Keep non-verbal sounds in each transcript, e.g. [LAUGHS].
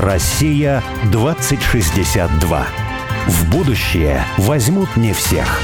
Россия 2062. В будущее возьмут не всех.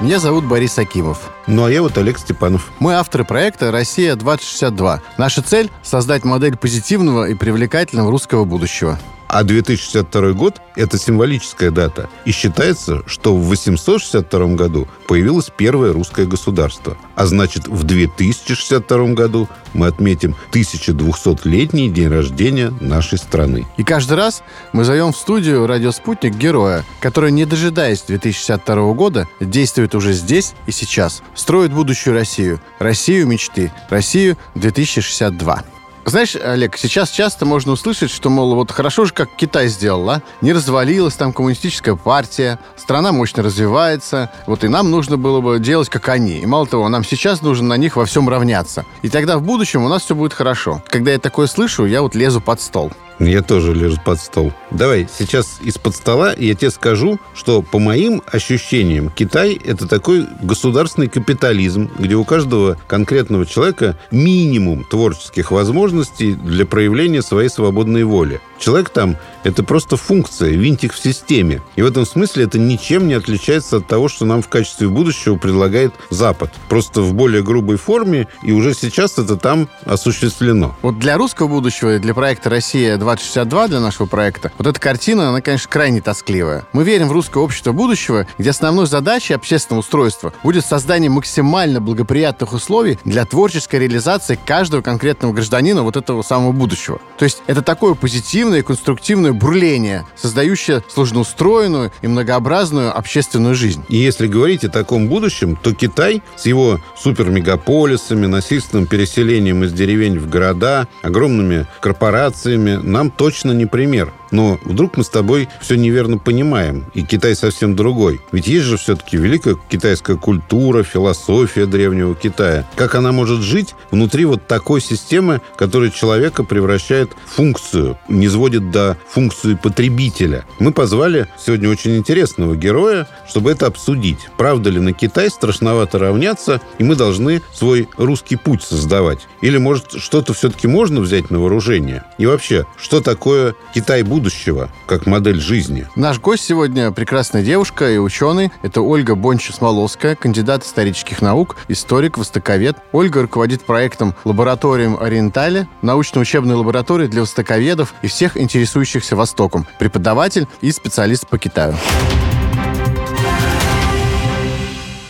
Меня зовут Борис Акимов. Ну, а я вот Олег Степанов. Мы авторы проекта «Россия-2062». Наша цель – создать модель позитивного и привлекательного русского будущего. А 2062 год – это символическая дата. И считается, что в 862 году появилось первое русское государство. А значит, в 2062 году мы отметим 1200-летний день рождения нашей страны. И каждый раз мы зовем в студию «Радио Спутник» героя, который, не дожидаясь 2062 года, действует уже здесь и сейчас. Строит будущую Россию. Россию мечты. Россию 2062. Знаешь, Олег, сейчас часто можно услышать, что, мол, вот хорошо же, как Китай сделал, а? Не развалилась там коммунистическая партия, страна мощно развивается, вот и нам нужно было бы делать, как они. И мало того, нам сейчас нужно на них во всем равняться. И тогда в будущем у нас все будет хорошо. Когда я такое слышу, я вот лезу под стол. Я тоже лежу под стол. Давай, сейчас из-под стола я тебе скажу, что по моим ощущениям Китай – это такой государственный капитализм, где у каждого конкретного человека минимум творческих возможностей для проявления своей свободной воли. Человек там – это просто функция, винтик в системе. И в этом смысле это ничем не отличается от того, что нам в качестве будущего предлагает Запад. Просто в более грубой форме, и уже сейчас это там осуществлено. Вот для русского будущего, для проекта «Россия 2062», для нашего проекта, вот эта картина, она, конечно, крайне тоскливая. Мы верим в русское общество будущего, где основной задачей общественного устройства будет создание максимально благоприятных условий для творческой реализации каждого конкретного гражданина вот этого самого будущего. То есть это такое позитивное и конструктивное бурление, создающее сложноустроенную и многообразную общественную жизнь. И если говорить о таком будущем, то Китай с его супермегаполисами, насильственным переселением из деревень в города, огромными корпорациями нам точно не пример. Но вдруг мы с тобой все неверно понимаем, и Китай совсем другой. Ведь есть же все-таки великая китайская культура, философия древнего Китая. Как она может жить внутри вот такой системы, которая человека превращает в функцию, не сводит до функции потребителя? Мы позвали сегодня очень интересного героя, чтобы это обсудить. Правда ли на Китай страшновато равняться, и мы должны свой русский путь создавать? Или, может, что-то все-таки можно взять на вооружение? И вообще, что такое Китай будущего, как модель жизни. Наш гость сегодня прекрасная девушка и ученый. Это Ольга Бонча-Смоловская, кандидат исторических наук, историк, востоковед. Ольга руководит проектом «Лабораториум Ориентале», научно-учебной лаборатории для востоковедов и всех интересующихся Востоком, преподаватель и специалист по Китаю.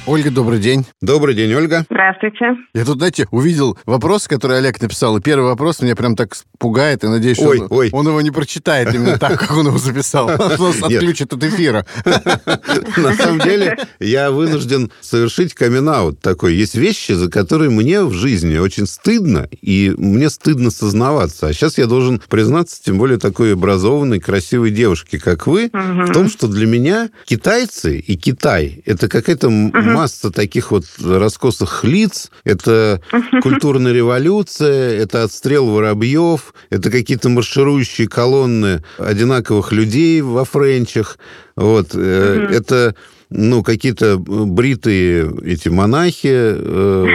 Ольга, добрый день. Добрый день, Ольга. Здравствуйте. Я тут, знаете, увидел вопрос, который Олег написал. И первый вопрос меня прям так пугает. И надеюсь, ой, он, ой. он его не прочитает именно [LAUGHS] так, как он его записал. Он нас отключит от эфира. [LAUGHS] На самом деле, я вынужден совершить камин такой. Есть вещи, за которые мне в жизни очень стыдно, и мне стыдно сознаваться. А сейчас я должен признаться, тем более такой образованной, красивой девушке, как вы, в том, что для меня китайцы и Китай – это какая-то масса таких вот раскосых лиц. Это культурная революция, это отстрел воробьев, это какие-то марширующие колонны одинаковых людей во френчах. Вот. mm Это ну, какие-то бритые эти монахи э,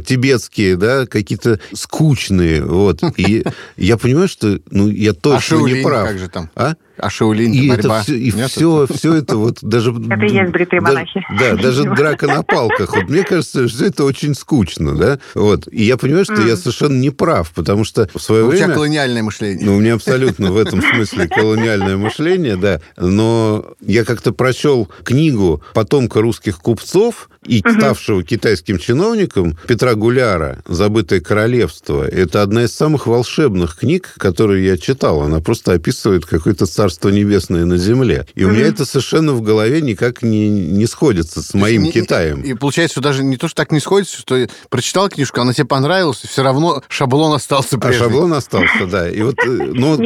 [LAUGHS] тибетские, да, какие-то скучные, вот. И я понимаю, что, ну, я точно а не прав. как же там? А? А Шаулин, и борьба. Это все, и все, все это вот даже... [LAUGHS] Это и есть бритые монахи. Да, [LAUGHS] даже драка на палках. Вот мне кажется, что это очень скучно, да? Вот. И я понимаю, что я совершенно не прав, потому что в свое У время... тебя колониальное мышление. Ну, у меня абсолютно в этом смысле колониальное мышление, да. Но я как-то прочел книгу потомка русских купцов и ставшего китайским чиновником Петра Гуляра «Забытое королевство». Это одна из самых волшебных книг, которые я читал. Она просто описывает какое-то царство небесное на земле. И у меня это совершенно в голове никак не, не сходится с моим И- Китаем. И, получается, что даже не то, что так не сходится, что прочитал книжку, она тебе понравилась, и все равно шаблон остался А прежним. шаблон остался, да. И вот, э, ну,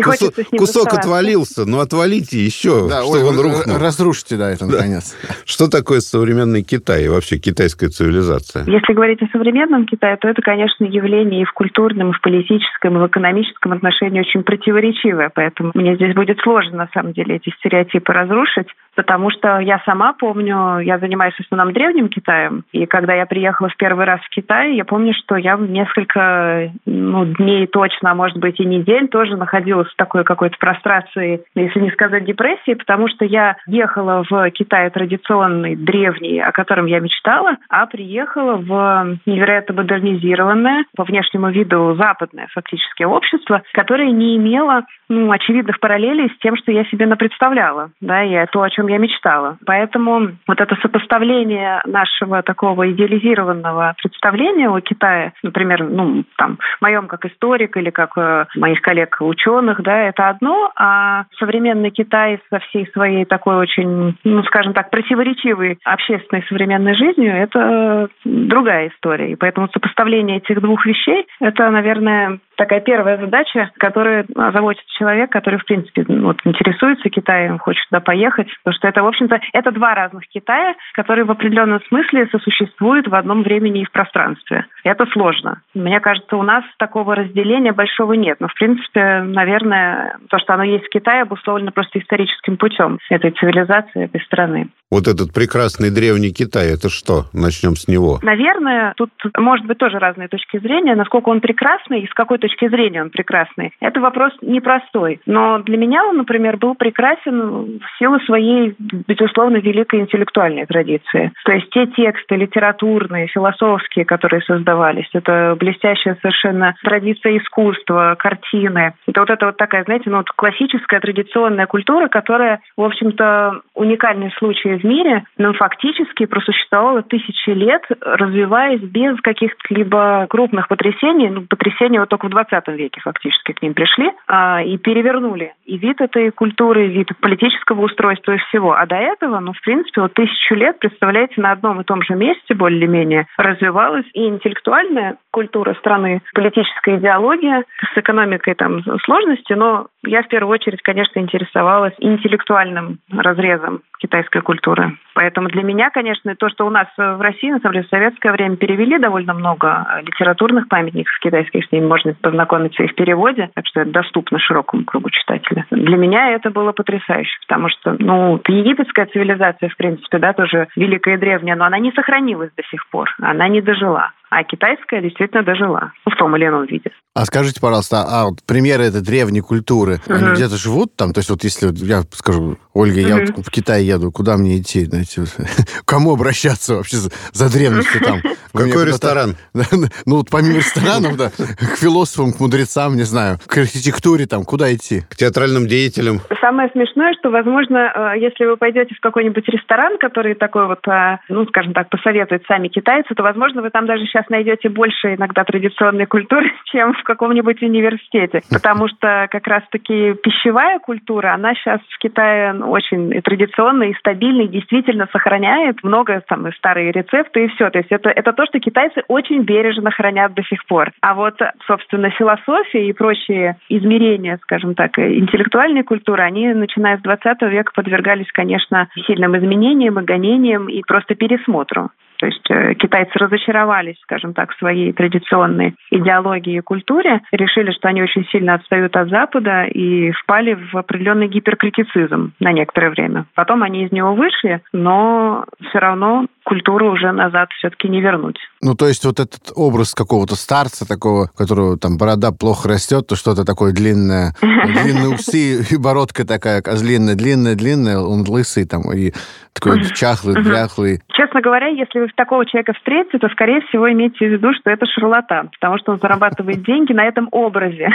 кусок, отвалился, ну, отвалите еще, Да, чтобы ой, он рухнул. разрушите, да, это наконец. Что такое современный Китай? Вообще, вообще китайская цивилизация? Если говорить о современном Китае, то это, конечно, явление и в культурном, и в политическом, и в экономическом отношении очень противоречивое. Поэтому мне здесь будет сложно, на самом деле, эти стереотипы разрушить потому что я сама помню, я занимаюсь в основном древним Китаем, и когда я приехала в первый раз в Китай, я помню, что я несколько ну, дней точно, а может быть и недель тоже находилась в такой какой-то прострации, если не сказать депрессии, потому что я ехала в Китай традиционный, древний, о котором я мечтала, а приехала в невероятно модернизированное, по внешнему виду западное фактически общество, которое не имело ну, очевидных параллелей с тем, что я себе напредставляла, да, и то, о чем я мечтала. Поэтому вот это сопоставление нашего такого идеализированного представления о Китае, например, ну, там, моем как историк или как э, моих коллег-ученых, да, это одно, а современный Китай со всей своей такой очень, ну, скажем так, противоречивой общественной современной жизнью, это другая история. И поэтому сопоставление этих двух вещей, это, наверное, такая первая задача, которая заботит человек, который, в принципе, вот, интересуется Китаем, хочет туда поехать, потому что это, в общем-то, это два разных Китая, которые в определенном смысле сосуществуют в одном времени и в пространстве. Это сложно. Мне кажется, у нас такого разделения большого нет. Но, в принципе, наверное, то, что оно есть в Китае, обусловлено просто историческим путем этой цивилизации, этой страны. Вот этот прекрасный древний Китай, это что? Начнем с него. Наверное, тут может быть тоже разные точки зрения. Насколько он прекрасный и с какой точки зрения он прекрасный. Это вопрос непростой. Но для меня он, например, был прекрасен в силу своей, безусловно, великой интеллектуальной традиции. То есть те тексты литературные, философские, которые создавались, это блестящая совершенно традиция искусства, картины. Это вот эта вот такая, знаете, ну, вот классическая традиционная культура, которая, в общем-то, уникальный случай в мире, но фактически просуществовала тысячи лет, развиваясь без каких-либо крупных потрясений. Ну, потрясения вот только в 20 веке фактически к ним пришли а, и перевернули и вид этой культуры, и вид политического устройства и всего. А до этого, ну, в принципе, вот тысячу лет, представляете, на одном и том же месте более-менее развивалась и интеллектуальная культура страны, политическая идеология с экономикой там сложности, но я в первую очередь, конечно, интересовалась интеллектуальным разрезом китайской культуры. Поэтому для меня, конечно, то, что у нас в России, на самом деле, в советское время перевели довольно много литературных памятников китайских, с ними можно познакомиться и в переводе, так что это доступно широкому кругу читателя. Для меня это было потрясающе, потому что, ну, египетская цивилизация, в принципе, да, тоже великая и древняя, но она не сохранилась до сих пор, она не дожила а китайская действительно дожила в том или ином виде. А скажите, пожалуйста, а вот примеры этой древней культуры, угу. они где-то живут там? То есть вот если я скажу, Ольга, угу. я вот в Китай еду, куда мне идти? Знаете, к [LAUGHS] кому обращаться вообще за, за древностью там? [LAUGHS] Какой ресторан? [LAUGHS] Ну вот помимо ресторанов, да, к философам, к мудрецам, не знаю, к архитектуре там, куда идти? К театральным деятелям. Самое смешное, что, возможно, э, если вы пойдете в какой-нибудь ресторан, который такой вот, э, ну, скажем так, посоветуют сами китайцы, то, возможно, вы там даже сейчас сейчас найдете больше иногда традиционной культуры, [LAUGHS] чем в каком-нибудь университете. Потому что как раз-таки пищевая культура, она сейчас в Китае очень традиционная и стабильная, и действительно сохраняет много там старые рецепты и все. То есть это, это то, что китайцы очень бережно хранят до сих пор. А вот, собственно, философия и прочие измерения, скажем так, интеллектуальной культуры, они, начиная с 20 века, подвергались, конечно, сильным изменениям и гонениям и просто пересмотру. То есть э, китайцы разочаровались, скажем так, в своей традиционной идеологии и культуре, решили, что они очень сильно отстают от Запада и впали в определенный гиперкритицизм на некоторое время. Потом они из него вышли, но все равно культуру уже назад все-таки не вернуть. Ну, то есть вот этот образ какого-то старца такого, которого там борода плохо растет, то что-то такое длинное, длинные усы и бородка такая длинная, длинная, длинная, он лысый там и такой чахлый, дряхлый. Честно говоря, если вы такого человека встретите, то, скорее всего, имейте в виду, что это шарлатан, потому что он зарабатывает деньги на этом образе,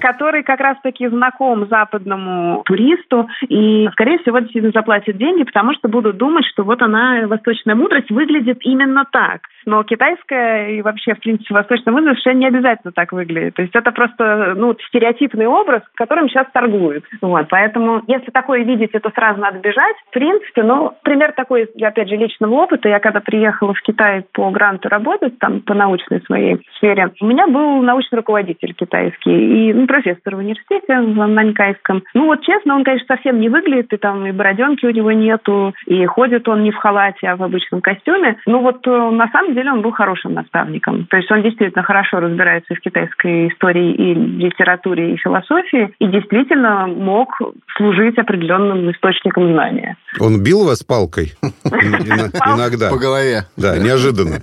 который как раз-таки знаком западному туристу, и, скорее всего, действительно заплатит деньги, потому что будут думать, что вот она, восточная мудрость, выглядит именно так – Но китайская и вообще, в принципе, восточная музыка совершенно не обязательно так выглядит. То есть это просто ну, стереотипный образ, которым сейчас торгуют. Вот. Поэтому, если такое видите, то сразу надо бежать. В принципе, ну, пример такой, опять же, личного опыта. Я когда приехала в Китай по гранту работать, там, по научной своей сфере, у меня был научный руководитель китайский и ну, профессор в университете в Нанькайском. Ну, вот честно, он, конечно, совсем не выглядит, и там и бороденки у него нету, и ходит он не в халате, а в обычном костюме. Ну, вот э, на самом деле он был хорошим наставником. То есть он действительно хорошо разбирается в китайской истории и литературе, и философии, и действительно мог служить определенным источником знания. Он бил вас палкой? [LAUGHS] Иногда. По голове. Да, неожиданно.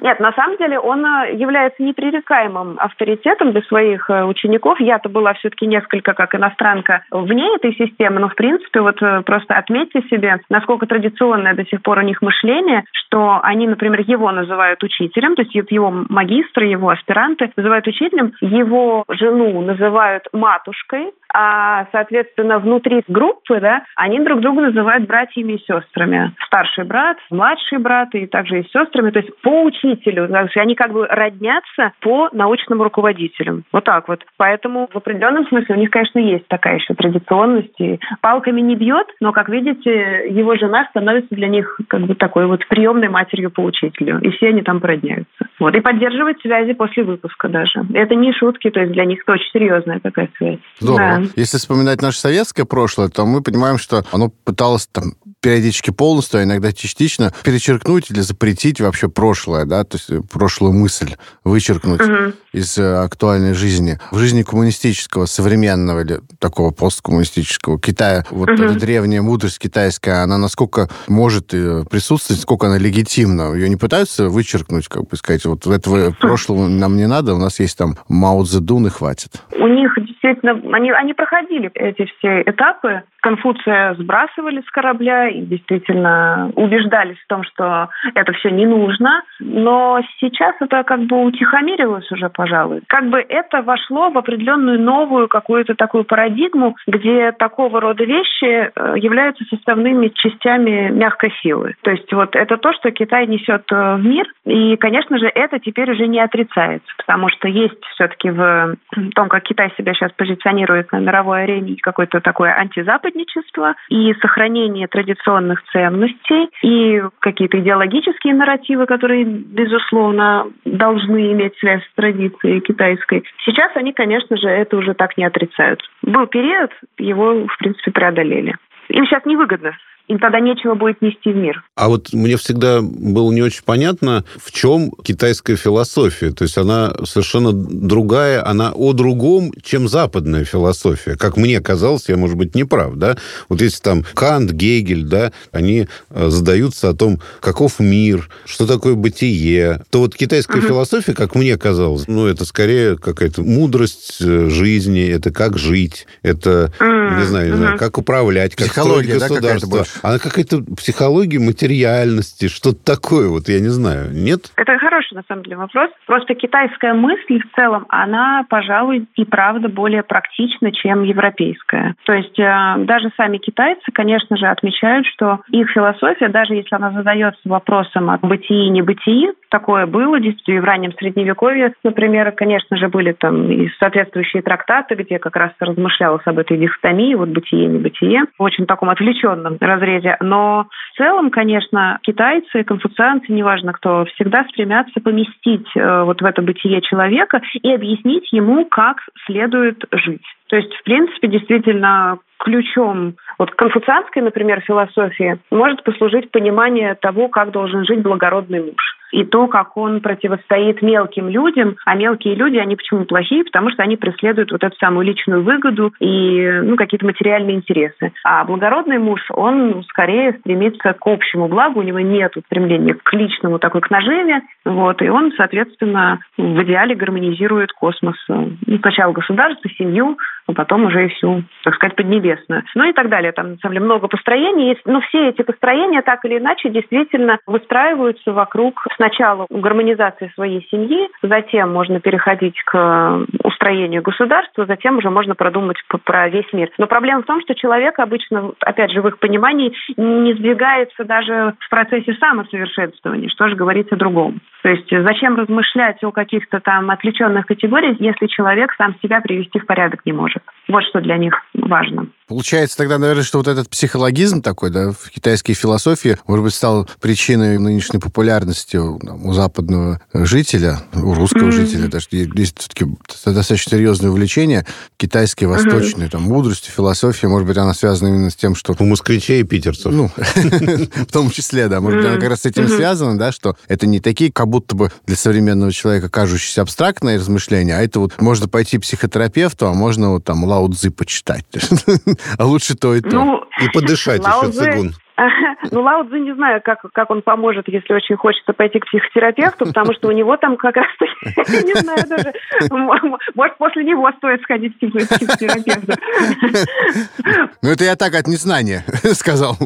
Нет, на самом деле он э, является непререкаемым авторитетом для своих э, учеников. Я-то была все-таки несколько как иностранка вне этой системы, но в принципе вот э, просто отметьте себе, насколько традиционное до сих пор у них мышление, что они, например, его называют учителем, то есть его магистры, его аспиранты называют учителем, его жену называют матушкой, а, соответственно, внутри группы, да, они друг друга называют братьями и сестрами. Старший брат, младший брат и также и сестрами, то есть по учителю. Есть они как бы роднятся по научным руководителям. Вот так вот. Поэтому в определенном смысле у них, конечно, есть такая еще традиционность. И палками не бьет, но, как видите, его жена становится для них как бы такой вот приемной матерью по учителю. И все они там породняются. Вот. И поддерживать связи после выпуска даже. Это не шутки, то есть для них это очень серьезная такая связь. Здорово. Да. Если вспоминать наше советское прошлое, то мы понимаем, что оно пыталось там периодически полностью, а иногда частично перечеркнуть или запретить вообще прошлое, да, то есть прошлую мысль вычеркнуть угу. из э, актуальной жизни. В жизни коммунистического, современного или такого посткоммунистического Китая, вот угу. эта древняя мудрость китайская, она насколько может э, присутствовать, сколько она легитимна. Ее не пытаются вычеркнуть, как бы сказать, вот этого прошлого нам не надо, у нас есть там Мао Цзэдун и хватит. У них действительно, они, они проходили эти все этапы. Конфуция сбрасывали с корабля и действительно убеждались в том, что это все не нужно. Но сейчас это как бы утихомирилось уже, пожалуй. Как бы это вошло в определенную новую какую-то такую парадигму, где такого рода вещи э, являются составными частями мягкой силы. То есть вот это то, что Китай несет э, в мир. И, конечно же, это теперь уже не отрицается, потому что есть все-таки в том, как Китай себя сейчас позиционирует на мировой арене какое-то такое антизападничество и сохранение традиционных ценностей и какие-то идеологические нарративы, которые, безусловно, должны иметь связь с традицией китайской. Сейчас они, конечно же, это уже так не отрицают. Был период, его, в принципе, преодолели. Им сейчас невыгодно им тогда нечего будет нести в мир. А вот мне всегда было не очень понятно, в чем китайская философия. То есть она совершенно другая, она о другом, чем западная философия. Как мне казалось, я, может быть, не прав, да? Вот если там Кант, Гегель, да, они э, задаются о том, каков мир, что такое бытие, то вот китайская угу. философия, как мне казалось, ну, это скорее какая-то мудрость э, жизни, это как жить, это, угу. не знаю, не знаю, как управлять, как строить государство. Да, она какая-то психология материальности, что-то такое, вот я не знаю, нет? Это хороший, на самом деле, вопрос. Просто китайская мысль в целом, она, пожалуй, и правда более практична, чем европейская. То есть э, даже сами китайцы, конечно же, отмечают, что их философия, даже если она задается вопросом о бытии и небытии, такое было, действительно, в раннем Средневековье, например, конечно же, были там и соответствующие трактаты, где как раз размышлялось об этой дихотомии, вот бытие и небытие, в очень таком отвлеченном разрезе. Но в целом, конечно, китайцы, конфуцианцы, неважно кто, всегда стремятся поместить э, вот в это бытие человека и объяснить ему, как следует жить. То есть, в принципе, действительно ключом вот конфуцианской, например, философии может послужить понимание того, как должен жить благородный муж и то, как он противостоит мелким людям. А мелкие люди, они почему плохие? Потому что они преследуют вот эту самую личную выгоду и ну, какие-то материальные интересы. А благородный муж, он скорее стремится к общему благу, у него нет стремления к личному такой, к наживе, вот, и он, соответственно, в идеале гармонизирует космос. Ну, сначала государство, семью, а потом уже и всю, так сказать, Поднебесную. Ну и так далее. Там, на самом деле, много построений есть. Но все эти построения так или иначе действительно выстраиваются вокруг сначала гармонизации своей семьи, затем можно переходить к устроению государства, затем уже можно продумать про весь мир. Но проблема в том, что человек обычно, опять же, в их понимании не сдвигается даже в процессе самосовершенствования, что же говорить о другом. То есть зачем размышлять о каких-то там отвлеченных категориях, если человек сам себя привести в порядок не может. Вот что для них важно. Получается тогда, наверное, что вот этот психологизм такой, да, в китайской философии, может быть, стал причиной нынешней популярности там, у западного жителя, у русского mm-hmm. жителя. Даже есть все-таки достаточно серьезное увлечение китайской, восточной, mm-hmm. там, мудростью, философией. Может быть, она связана именно с тем, что... У москвичей и питерцев. Ну, [LAUGHS] в том числе, да. Может быть, она как раз с этим связана, да, что это не такие, как будто бы для современного человека кажущиеся абстрактные размышления, а это вот можно пойти психотерапевту, а можно вот там Лао Цзы почитать. [LAUGHS] а лучше то и то. Ну, и подышать еще цигун. [LAUGHS] Ну, Лао Цзи не знаю, как, как он поможет, если очень хочется пойти к психотерапевту, потому что у него там как раз, [LAUGHS] не знаю даже, может, после него стоит сходить к психотерапевту. [LAUGHS] Ну, это я так от незнания сказал.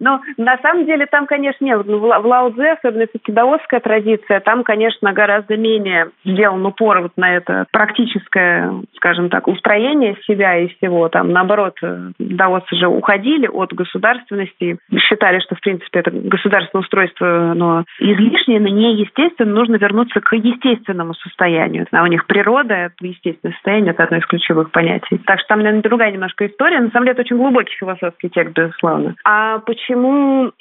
Но на самом деле там, конечно, нет. В Лао Цзэ, особенно все-таки даосская традиция, там, конечно, гораздо менее сделан упор вот на это практическое, скажем так, устроение себя и всего. Там, наоборот, даосы же уходили от государственности, считали, что, в принципе, это государственное устройство но излишнее, но неестественно, нужно вернуться к естественному состоянию. А у них природа, это естественное состояние, это одно из ключевых понятий. Так что там, наверное, другая немножко история. На самом деле, это очень глубокий философский текст, безусловно. А почему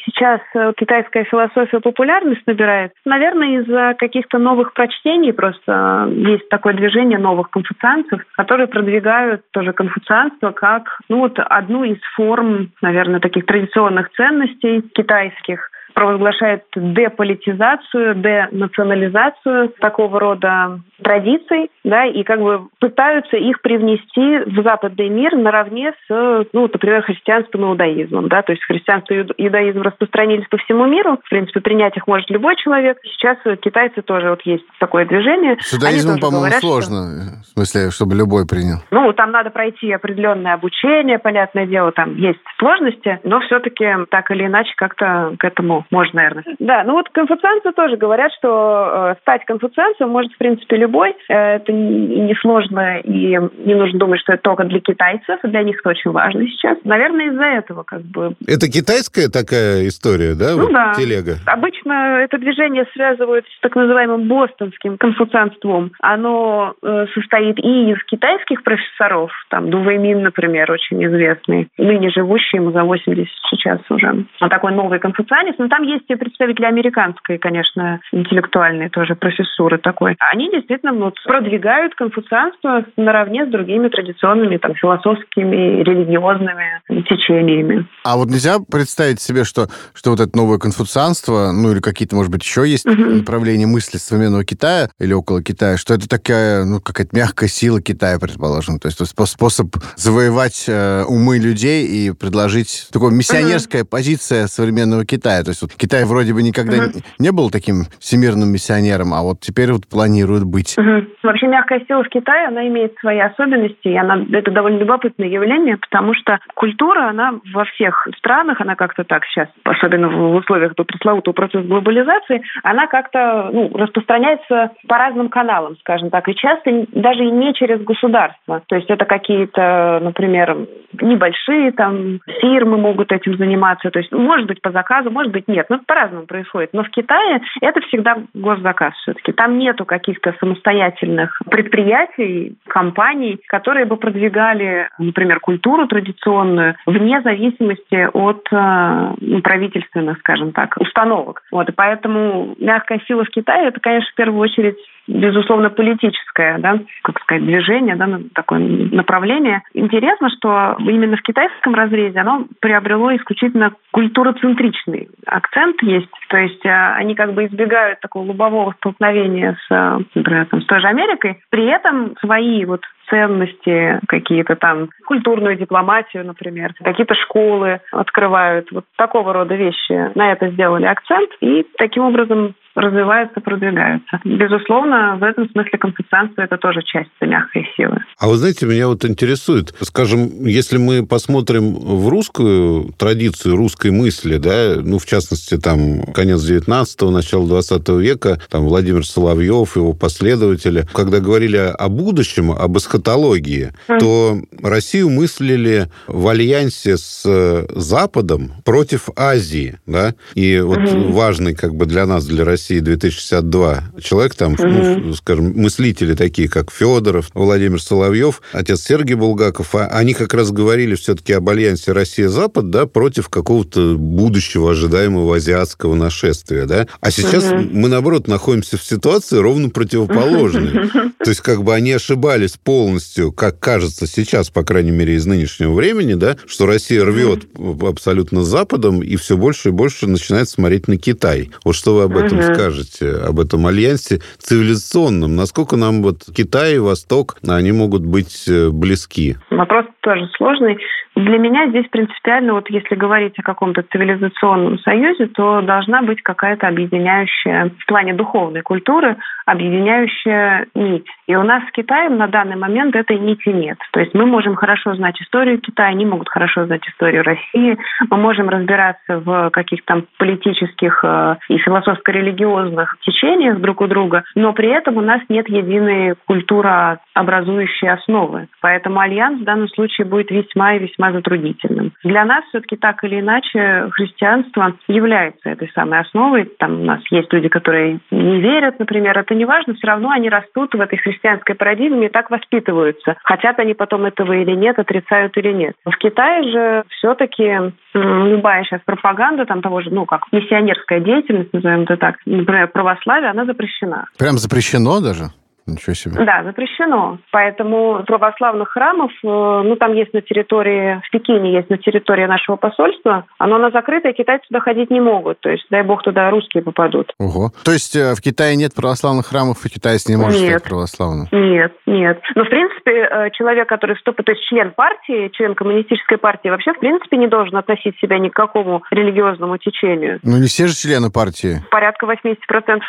сейчас китайская философия популярность набирает? Наверное, из-за каких-то новых прочтений просто есть такое движение новых конфуцианцев, которые продвигают тоже конфуцианство как ну, вот одну из форм, наверное, таких традиционных ценностей китайских, провозглашает деполитизацию, денационализацию такого рода традиций, да, и как бы пытаются их привнести в западный мир наравне с, ну, например, христианством и иудаизмом, да, то есть христианство и иудаизм распространились по всему миру, в принципе, принять их может любой человек. Сейчас китайцы тоже вот есть такое движение. С иудаизмом, по-моему, сложно, что... в смысле, чтобы любой принял. Ну, там надо пройти определенное обучение, понятное дело, там есть сложности, но все-таки так или иначе как-то к этому можно, наверное. Да, ну вот конфуцианцы тоже говорят, что э, стать конфуцианцем может, в принципе, любой. Э, это несложно, и не нужно думать, что это только для китайцев. Для них это очень важно сейчас. Наверное, из-за этого как бы... Это китайская такая история, да? Ну вот, да. Телега. Обычно это движение связывают с так называемым бостонским конфуцианством. Оно э, состоит и из китайских профессоров, там Дувеймин, например, очень известный, ныне живущий, ему за 80 сейчас уже. Он такой новый конфуцианец, но там там есть и представители американской, конечно, интеллектуальной тоже профессуры такой. Они действительно вот, продвигают конфуцианство наравне с другими традиционными там, философскими, религиозными течениями. А вот нельзя представить себе, что, что вот это новое конфуцианство, ну или какие-то, может быть, еще есть угу. направления мысли современного Китая или около Китая, что это такая, ну, какая-то мягкая сила Китая, предположим. То есть способ завоевать э, умы людей и предложить такое миссионерская угу. позиция современного Китая. То есть вот Китай вроде бы никогда угу. не, не был таким всемирным миссионером, а вот теперь вот планирует быть. Угу. Вообще мягкая сила в Китае, она имеет свои особенности, и она, это довольно любопытное явление, потому что культура, она во всех странах, она как-то так сейчас, особенно в условиях пресловутого процесса глобализации, она как-то ну, распространяется по разным каналам, скажем так, и часто даже и не через государство. То есть это какие-то, например, небольшие там фирмы могут этим заниматься, то есть может быть по заказу, может быть нет, ну по-разному происходит. Но в Китае это всегда госзаказ все-таки. Там нету каких-то самостоятельных предприятий, компаний, которые бы продвигали, например, культуру традиционную вне зависимости от э, правительственных, скажем так, установок. Вот, и поэтому мягкая сила в Китае это, конечно, в первую очередь безусловно, политическое, да, как сказать, движение, да, такое направление. Интересно, что именно в китайском разрезе оно приобрело исключительно культуроцентричный акцент есть. То есть э, они как бы избегают такого лобового столкновения с, например, там, с той же Америкой, при этом свои вот ценности, какие-то там культурную дипломатию, например, какие-то школы открывают, вот такого рода вещи. На это сделали акцент и таким образом развиваются, продвигаются. Безусловно, в этом смысле конфуцианство – это тоже часть мягкой силы. А вы знаете, меня вот интересует, скажем, если мы посмотрим в русскую традицию русской мысли, да, ну, в частности, там, конец 19-го, начало 20 века, там, Владимир Соловьев, его последователи, когда говорили о будущем, об эсхатологии, mm. то Россию мыслили в альянсе с Западом против Азии, да, и вот mm-hmm. важный как бы для нас, для России 2062 человек там, mm-hmm. ну, скажем, мыслители такие, как Федоров, Владимир Соловьев, отец Сергей Булгаков, а они как раз говорили все-таки об альянсе Россия-Запад, да, против какого-то будущего ожидаемого азиатского нашествия, да. А сейчас mm-hmm. мы, наоборот, находимся в ситуации ровно противоположной. [LAUGHS] То есть как бы они ошибались полностью, как кажется сейчас, по крайней мере, из нынешнего времени, да, что Россия рвет абсолютно Западом и все больше и больше начинает смотреть на Китай. Вот что вы об этом угу. Скажете, об этом альянсе цивилизационном? Насколько нам вот Китай и Восток, они могут быть э, близки? Вопрос тоже сложный. Для меня здесь принципиально, вот если говорить о каком-то цивилизационном союзе, то должна быть какая-то объединяющая в плане духовной культуры, объединяющая нить. И у нас с Китаем на данный момент этой нити нет. То есть мы можем хорошо знать историю Китая, они могут хорошо знать историю России, мы можем разбираться в каких-то политических э, и философско-религиозных течениях друг у друга, но при этом у нас нет единой культурообразующей основы. Поэтому альянс в данном случае будет весьма и весьма затруднительным. Для нас все-таки так или иначе христианство является этой самой основой. Там у нас есть люди, которые не верят, например, это не важно, все равно они растут в этой христианской парадигме и так воспитываются. Хотят они потом этого или нет, отрицают или нет. В Китае же все-таки любая сейчас пропаганда там того же, ну, как миссионерская деятельность, назовем это так, например, православие, она запрещена. Прям запрещено даже? Ничего себе. Да, запрещено. Поэтому православных храмов, э, ну, там есть на территории, в Пекине есть на территории нашего посольства, оно на закрытое, китайцы туда ходить не могут. То есть, дай бог, туда русские попадут. Ого. То есть, э, в Китае нет православных храмов, и китаец не может нет. стать православным? Нет, нет. Но, в принципе, э, человек, который вступит, то есть член партии, член коммунистической партии, вообще, в принципе, не должен относить себя ни к какому религиозному течению. Ну, не все же члены партии. Порядка 80%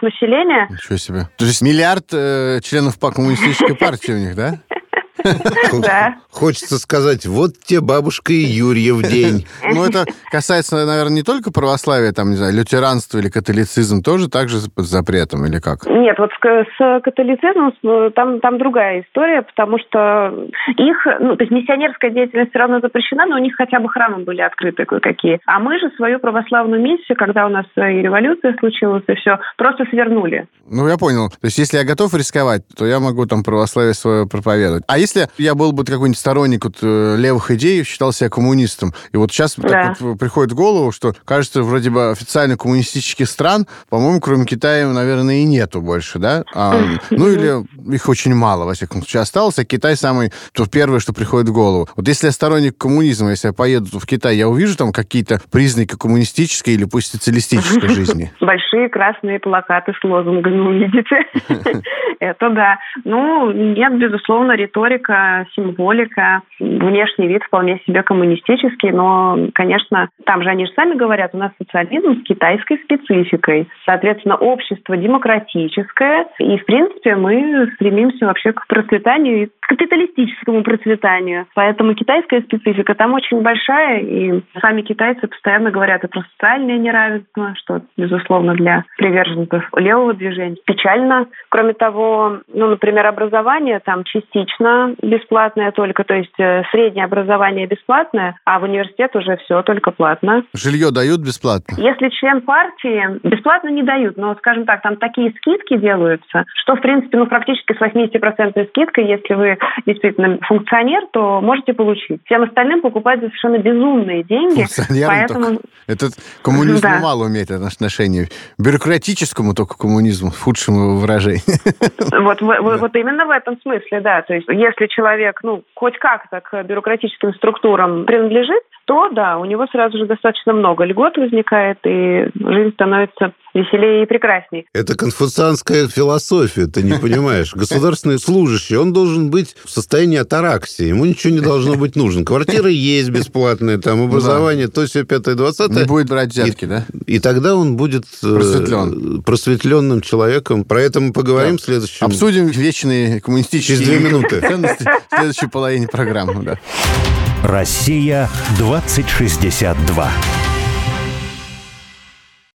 населения. Ничего себе. То есть, миллиард э, членов по коммунистической партии у них, да? [LAUGHS] Да. Хочется сказать, вот те бабушка и Юрьев день. [LAUGHS] Ну, это касается, наверное, не только православия, там, не знаю, лютеранства или католицизм тоже так же под запретом или как? Нет, вот с католицизмом там, там другая история, потому что их, ну, то есть миссионерская деятельность все равно запрещена, но у них хотя бы храмы были открыты кое-какие. А мы же свою православную миссию, когда у нас и революция случилась, и все, просто свернули. Ну, я понял. То есть, если я готов рисковать, то я могу там православие свое проповедовать. А если я был бы какой-нибудь сторонник вот, э, левых идей, считал себя коммунистом, и вот сейчас да. так вот приходит в голову, что, кажется, вроде бы официально коммунистических стран, по-моему, кроме Китая, наверное, и нету больше, да? А, ну, или их очень мало, во всяком случае, осталось, а Китай самый, то первое, что приходит в голову. Вот если я сторонник коммунизма, если я поеду в Китай, я увижу там какие-то признаки коммунистической или пусть социалистической жизни? [LAUGHS] Большие красные плакаты с лозунгами увидите. [LAUGHS] Это да. Ну, нет, безусловно, риторика, символика, внешний вид вполне себе коммунистический, но, конечно, там же они же сами говорят, у нас социализм с китайской спецификой. Соответственно, общество демократическое, и, в принципе, мы стремимся вообще к процветанию к капиталистическому процветанию. Поэтому китайская специфика там очень большая, и сами китайцы постоянно говорят и про социальное неравенство, что, безусловно, для приверженцев левого движения печально. Кроме того, ну, например, образование там частично бесплатное только, то есть э, среднее образование бесплатное, а в университет уже все только платно. Жилье дают бесплатно? Если член партии, бесплатно не дают, но, скажем так, там такие скидки делаются, что, в принципе, ну, практически с 80% скидкой, если вы действительно функционер, то можете получить. Всем остальным покупать за совершенно безумные деньги. Поэтому... Только. Этот коммунизм да. мало умеет отношение. Бюрократическому только коммунизму, в худшем выражении. Вот, вот, вот именно в этом смысле, да. То есть если человек, ну, хоть как-то к бюрократическим структурам принадлежит, то да, у него сразу же достаточно много льгот возникает, и жизнь становится веселее и прекраснее. Это конфуцианская философия, ты не понимаешь. Государственный служащий, он должен быть в состоянии атараксии, ему ничего не должно быть нужно. Квартира есть бесплатная, там образование, то все пятое, двадцатое. Не будет брать взятки, да? И тогда он будет Просветлен. просветленным человеком. Про это мы поговорим в следующем... Обсудим вечные коммунистические Через две минуты. [LAUGHS] в следующей половине программы. Да. Россия 2062.